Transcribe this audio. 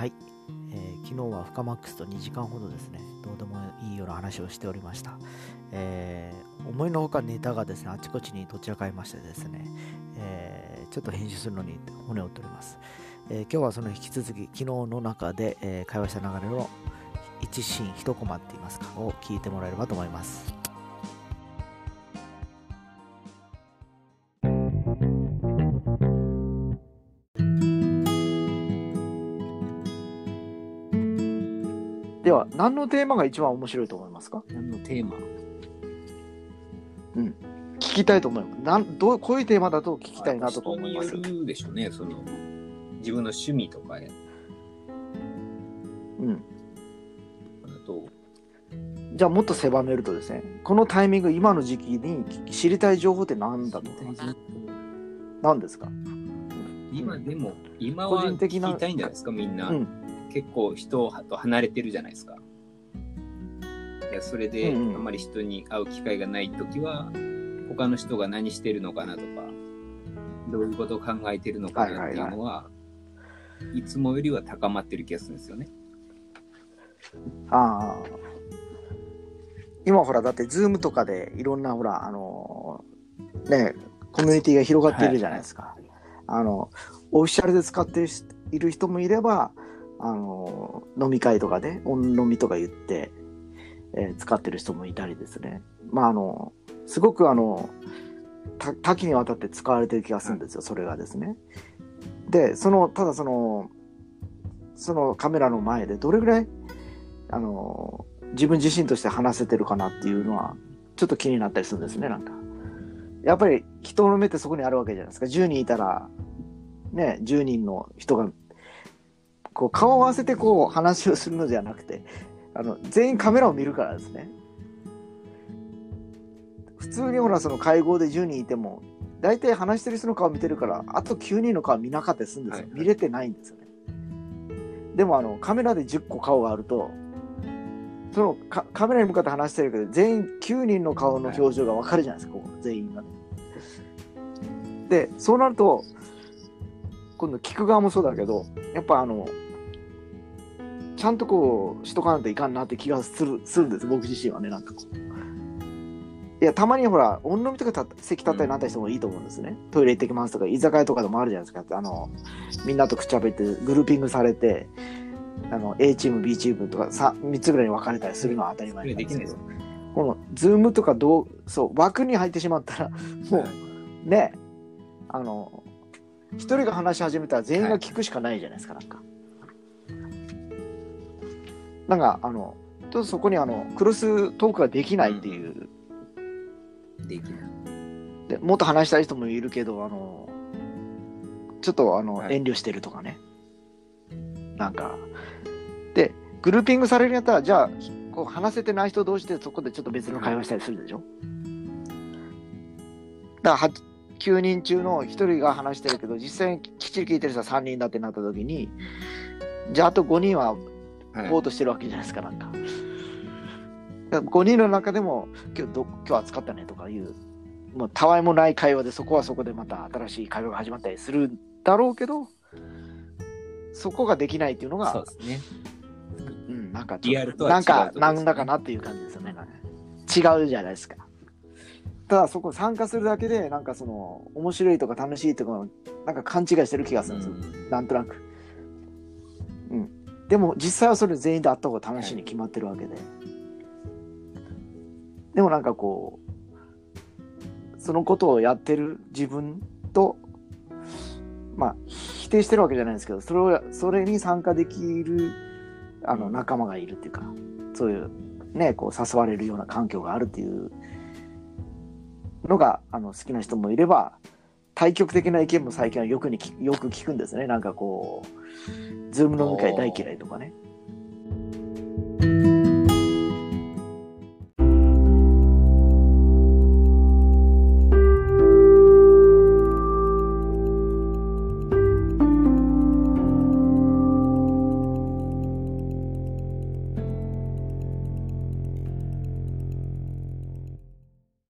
はい、えー昨日はフカマックスと2時間ほどですね、どうでもいいような話をしておりました。えー思いのほかネタがですね、あちこちにどちらかいましてですね、えーちょっと編集するのに骨を折っております。えー今日はその引き続き、昨日の中で、え会話した流れの1シーン、1コマって言いますか、を聞いてもらえればと思います。では、何のテーマが一番面白いと思いますか？何のテーマ？聞きたいと思います。なんどうこういうテーマだと聞きたいなとか思います？人。によるでしょうね、その、自分の趣味とかやうん、だと、じゃあもっと狭めるとですね、このタイミング、今の時期に知りたい情報って何だと思います？何ですか？今でも、今個は聞人的なきたいんじゃないですか、みんな。うん結構人と離れてるじゃないですか。いや、それで、うんうんあんまり人に会う機会がないときは、他の人が何してるのかなとか、どういうことを考えてるのかなっていうのは、いつもよりは高まってる気がするんですよね。ああ。今ほら、だって、ズームとかでいろんなほら、あのーね、コミュニティが広がっているじゃないですか。あの、オフィシャルで使っている人もいれば、あの飲み会とかで、オン飲みとか言って、えー使ってる人もいたりですね。まあ、あの、すごくあの、多岐にわたって使われてる気がするんですよ、それがですね。で、その、ただその、そのカメラの前でどれぐらい、あの、自分自身として話せてるかなっていうのは、ちょっと気になったりするんですね、なんか。やっぱり人の目ってそこにあるわけじゃないですか。10人いたら、ね、10人の人が、こう、顔を合わせてこう、話をするのではなくて、あの、全員カメラを見るからですね。普通にほら、その会合で10人いても、大体話してる人の顔見てるから、あと9人の顔見なかったりするんですよ。はいはい見れてないんですよね。でもあのカメラで10個顔があるとそのカカメラに向かって話してるけど全員9人の顔の表情が分かるじゃないですか、こう全員がね。でそうなると今度聞く側もそうだけどやっぱあのちゃんとこうしとかないといかんなって気がするするんです僕自身はねなんかこう。いやたまにほら音飲みとかた席立ったりなったりしてもいいと思うんですね、トイレ行ってきますとか居酒屋とかでもあるじゃないですか。あのみんなとくっちゃべってグルーピングされてあの A チーム B チームとか 3, 3つぐらいに分かれたりするのは当たり前なんですけど、このズームとかどうそう枠に入ってしまったらもうね。あの一人が話し始めたら全員が聞くしかないじゃないですか、なんか。なんかあのちょっとそこにあのクロストークができないっていう、できない。でもっと話したい人もいるけどあのちょっとあの、はい。遠慮してるとかね。なんか。でグルーピングされるんやったらじゃあこう話せてない人同士でそこでちょっと別の会話したりするでしょ、だから8 9人中の1人が話してるけど実際にきっちり聞いてる人は3人だってなった時にじゃああと5人ははいこうとしてるわけじゃないですか、なんか。だから5人の中でも、今日ど今日暑かったねとかいう、もうたわいもない会話で、そこはそこでまた新しい会話が始まったりするだろうけど、そこができないっていうのがそうで、すね。うん、なんかリアルとはなんか、違うとこですねなんだかなっていう感じですよね。なんか違うじゃないですか。ただそこ参加するだけで、なんかその、面白いとか楽しいとか、なんか勘違いしてる気がするんですよ。うんなんとなく。うん。でも実際はそれ全員で会った方が楽しいに決まってるわけで。でもなんかこう、そのことをやってる自分と、まあ、否定してるわけじゃないですけど、それを、それに参加できる、あの、仲間がいるっていうか、そういう、ね、こう、誘われるような環境があるっていうのが、あの、好きな人もいれば、対極的な意見も最近はよくによく聞くんですね。なんかこう、ズーム飲み会大嫌いとかね。